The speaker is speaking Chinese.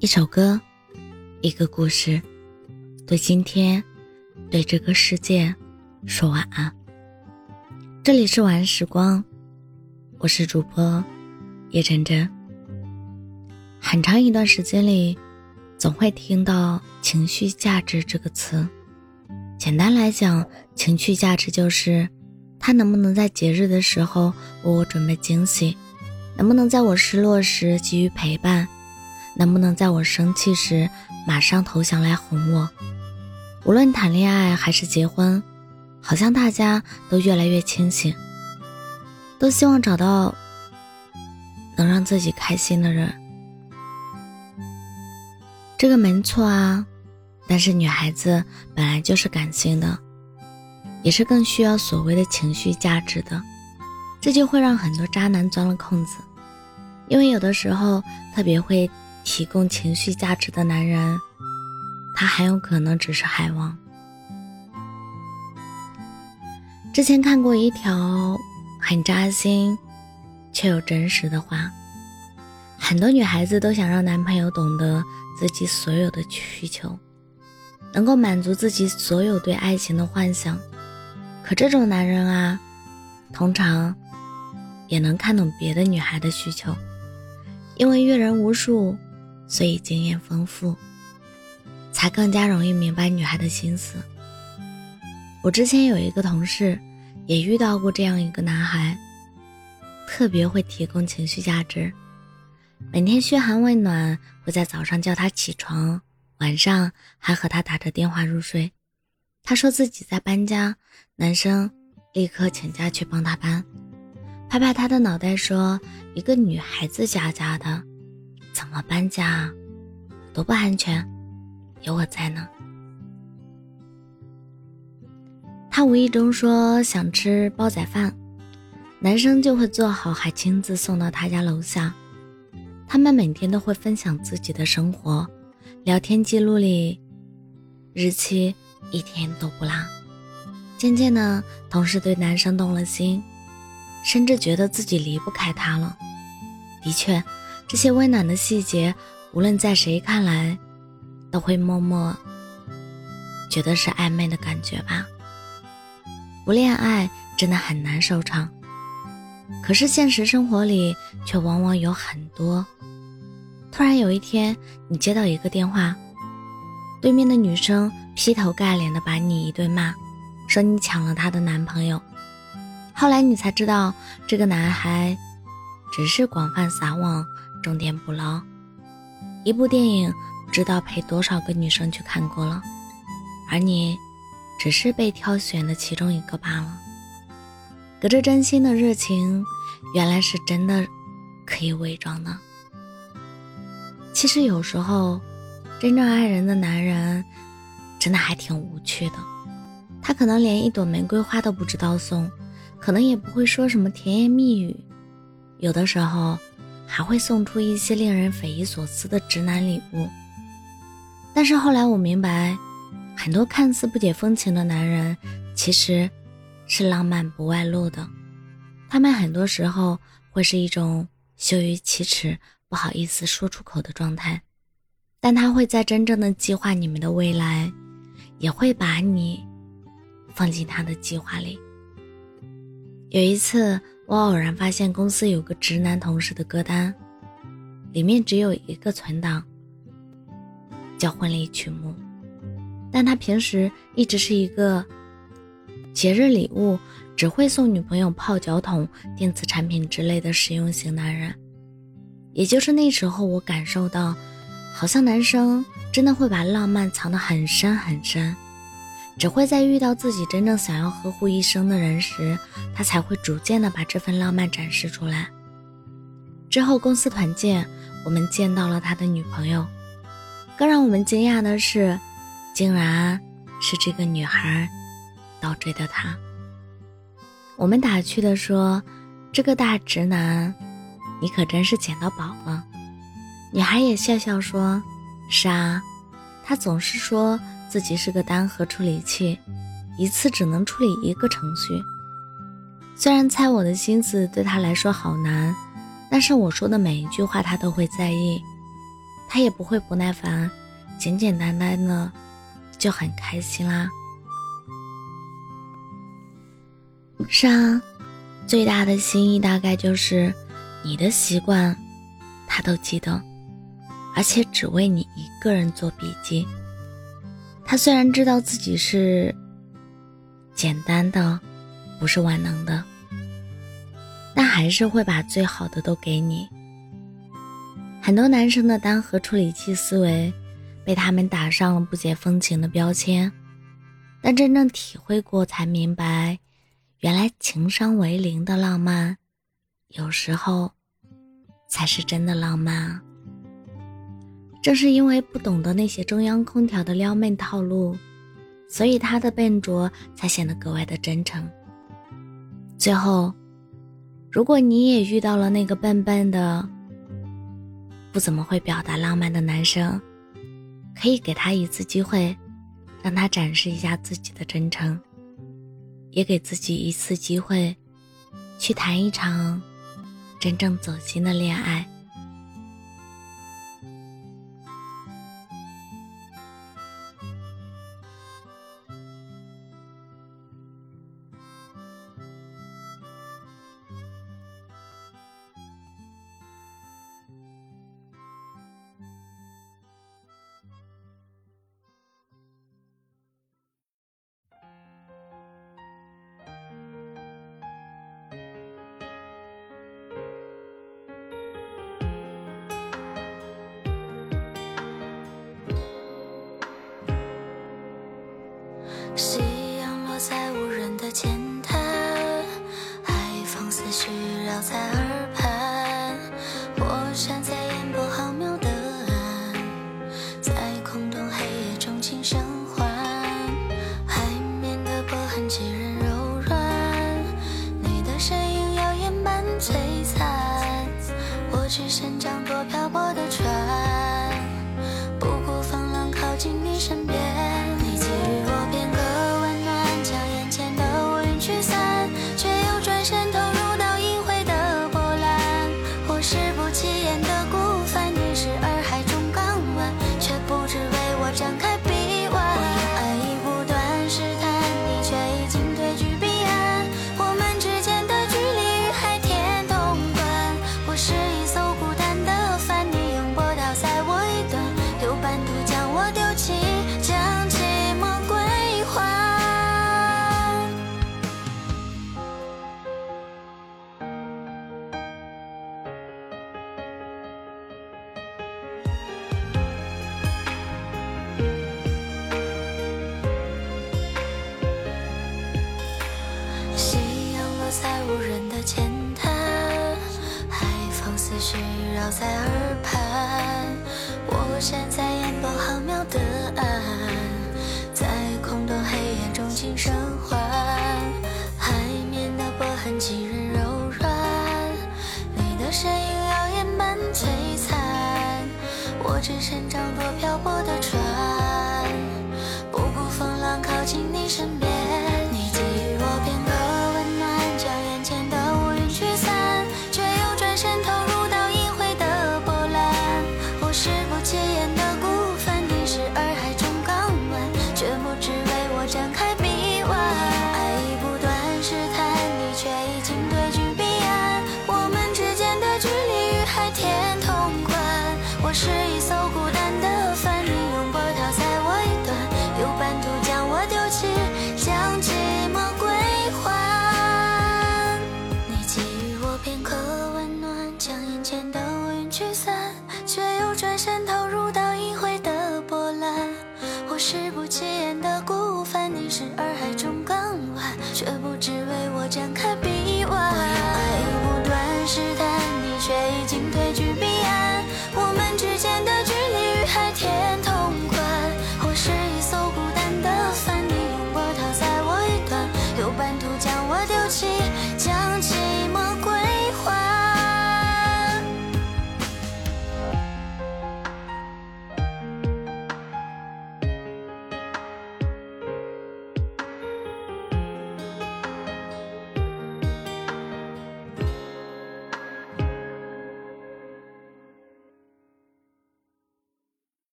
一首歌，一个故事，对今天，对这个世界说晚安。这里是晚安时光，我是主播叶真真。很长一段时间里，总会听到“情绪价值”这个词。简单来讲，情绪价值就是他能不能在节日的时候为我准备惊喜，能不能在我失落时给予陪伴。能不能在我生气时马上投降来哄我？无论谈恋爱还是结婚，好像大家都越来越清醒，都希望找到能让自己开心的人。这个没错啊，但是女孩子本来就是感性的，也是更需要所谓的情绪价值的，这就会让很多渣男钻了空子，因为有的时候特别会。提供情绪价值的男人，他很有可能只是海王。之前看过一条很扎心却又真实的话：很多女孩子都想让男朋友懂得自己所有的需求，能够满足自己所有对爱情的幻想。可这种男人啊，通常也能看懂别的女孩的需求，因为阅人无数。所以经验丰富，才更加容易明白女孩的心思。我之前有一个同事，也遇到过这样一个男孩，特别会提供情绪价值，每天嘘寒问暖，会在早上叫他起床，晚上还和他打着电话入睡。他说自己在搬家，男生立刻请假去帮他搬，拍拍他的脑袋说：“一个女孩子家家的。”怎么搬家？多不安全，有我在呢。他无意中说想吃煲仔饭，男生就会做好，还亲自送到他家楼下。他们每天都会分享自己的生活，聊天记录里日期一天都不落。渐渐的，同事对男生动了心，甚至觉得自己离不开他了。的确。这些温暖的细节，无论在谁看来，都会默默觉得是暧昧的感觉吧。不恋爱真的很难收场，可是现实生活里却往往有很多。突然有一天，你接到一个电话，对面的女生劈头盖脸的把你一顿骂，说你抢了她的男朋友。后来你才知道，这个男孩只是广泛撒网。重点不牢，一部电影不知道陪多少个女生去看过了，而你只是被挑选的其中一个罢了。隔着真心的热情，原来是真的可以伪装的。其实有时候，真正爱人的男人真的还挺无趣的。他可能连一朵玫瑰花都不知道送，可能也不会说什么甜言蜜语，有的时候。还会送出一些令人匪夷所思的直男礼物，但是后来我明白，很多看似不解风情的男人，其实是浪漫不外露的。他们很多时候会是一种羞于启齿、不好意思说出口的状态，但他会在真正的计划你们的未来，也会把你放进他的计划里。有一次。我偶然发现公司有个直男同事的歌单，里面只有一个存档，叫婚礼曲目。但他平时一直是一个节日礼物只会送女朋友泡脚桶、电子产品之类的实用型男人。也就是那时候，我感受到，好像男生真的会把浪漫藏得很深很深。只会在遇到自己真正想要呵护一生的人时，他才会逐渐的把这份浪漫展示出来。之后公司团建，我们见到了他的女朋友。更让我们惊讶的是，竟然是这个女孩倒追的他。我们打趣的说：“这个大直男，你可真是捡到宝了。”女孩也笑笑说：“是啊，他总是说。”自己是个单核处理器，一次只能处理一个程序。虽然猜我的心思对他来说好难，但是我说的每一句话他都会在意。他也不会不耐烦，简简单单的就很开心啦。是啊，最大的心意大概就是你的习惯，他都记得，而且只为你一个人做笔记。他虽然知道自己是简单的，不是万能的，但还是会把最好的都给你。很多男生的单核处理器思维，被他们打上了不解风情的标签，但真正体会过才明白，原来情商为零的浪漫，有时候才是真的浪漫啊！正是因为不懂得那些中央空调的撩妹套路，所以他的笨拙才显得格外的真诚。最后，如果你也遇到了那个笨笨的，不怎么会表达浪漫的男生，可以给他一次机会，让他展示一下自己的真诚，也给自己一次机会，去谈一场真正走心的恋爱。只身掌舵漂泊的船，在无人的浅滩，海风思绪绕在耳畔。我站在烟波浩渺的岸，在空洞黑夜中轻声唤。海面的波痕几人柔软，你的身影耀眼般璀璨。我只身掌舵漂泊的船，